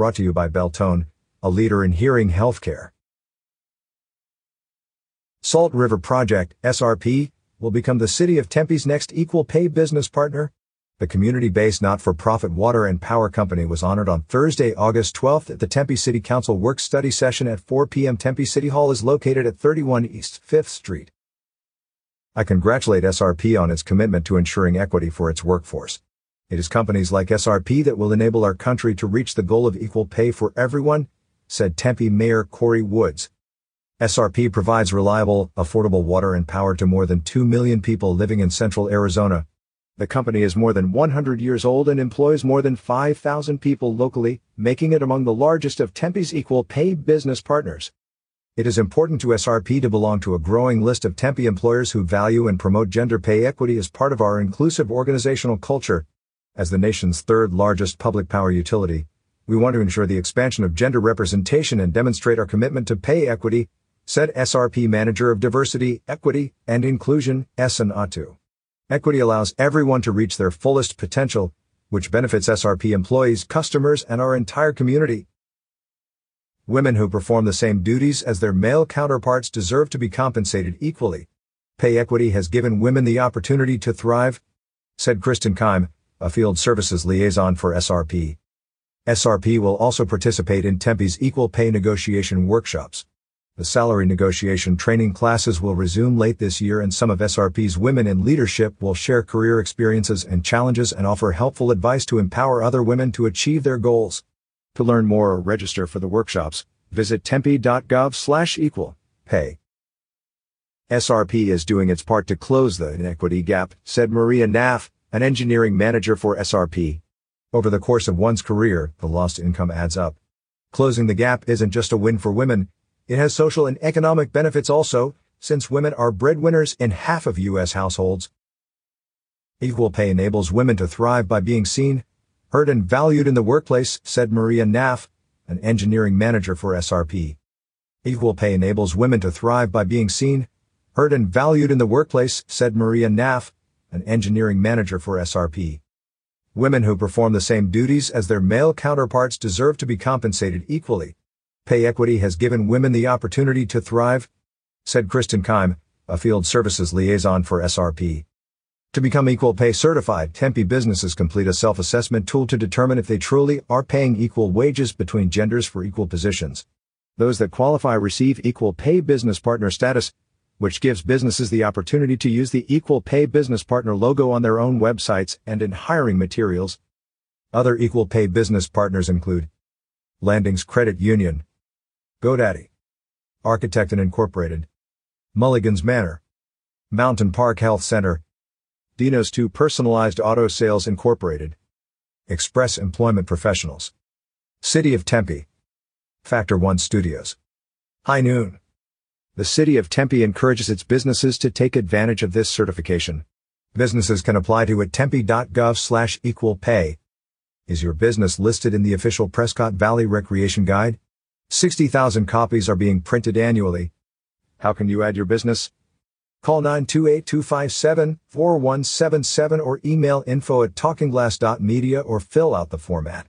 Brought to you by Beltone, a leader in hearing healthcare. Salt River Project, SRP, will become the City of Tempe's next equal pay business partner. The community-based not-for-profit water and power company was honored on Thursday, August 12th at the Tempe City Council work-study session at 4 p.m. Tempe City Hall is located at 31 East 5th Street. I congratulate SRP on its commitment to ensuring equity for its workforce. It is companies like SRP that will enable our country to reach the goal of equal pay for everyone, said Tempe Mayor Corey Woods. SRP provides reliable, affordable water and power to more than 2 million people living in central Arizona. The company is more than 100 years old and employs more than 5,000 people locally, making it among the largest of Tempe's equal pay business partners. It is important to SRP to belong to a growing list of Tempe employers who value and promote gender pay equity as part of our inclusive organizational culture. As the nation's third largest public power utility, we want to ensure the expansion of gender representation and demonstrate our commitment to pay equity, said SRP Manager of Diversity, Equity, and Inclusion, Essen Atu. Equity allows everyone to reach their fullest potential, which benefits SRP employees, customers, and our entire community. Women who perform the same duties as their male counterparts deserve to be compensated equally. Pay equity has given women the opportunity to thrive, said Kristen Keim, a field services liaison for SRP. SRP will also participate in Tempe's equal pay negotiation workshops. The salary negotiation training classes will resume late this year and some of SRP's women in leadership will share career experiences and challenges and offer helpful advice to empower other women to achieve their goals. To learn more or register for the workshops, visit tempe.gov slash equal pay. SRP is doing its part to close the inequity gap, said Maria Naff, an engineering manager for SRP. Over the course of one's career, the lost income adds up. Closing the gap isn't just a win for women, it has social and economic benefits also, since women are breadwinners in half of U.S. households. Equal pay enables women to thrive by being seen, heard and valued in the workplace, said Maria Naff, an engineering manager for SRP. Equal pay enables women to thrive by being seen, heard and valued in the workplace, said Maria Naff, an engineering manager for SRP. Women who perform the same duties as their male counterparts deserve to be compensated equally, Pay equity has given women the opportunity to thrive, said Kristen Keim, a field services liaison for SRP. To become equal pay certified, Tempe businesses complete a self-assessment tool to determine if they truly are paying equal wages between genders for equal positions. Those that qualify receive equal pay business partner status, which gives businesses the opportunity to use the equal pay business partner logo on their own websites and in hiring materials. Other equal pay business partners include Landings Credit Union, GoDaddy. Architect and Incorporated. Mulligan's Manor. Mountain Park Health Center. Dino's 2 Personalized Auto Sales Incorporated. Express Employment Professionals. City of Tempe. Factor 1 Studios. High Noon. The City of Tempe encourages its businesses to take advantage of this certification. Businesses can apply to at tempe.gov slash equal pay. Is your business listed in the official Prescott Valley Recreation Guide? 60,000 copies are being printed annually. How can you add your business? Call 928-257-4177 or email info at talkingglass.media or fill out the format.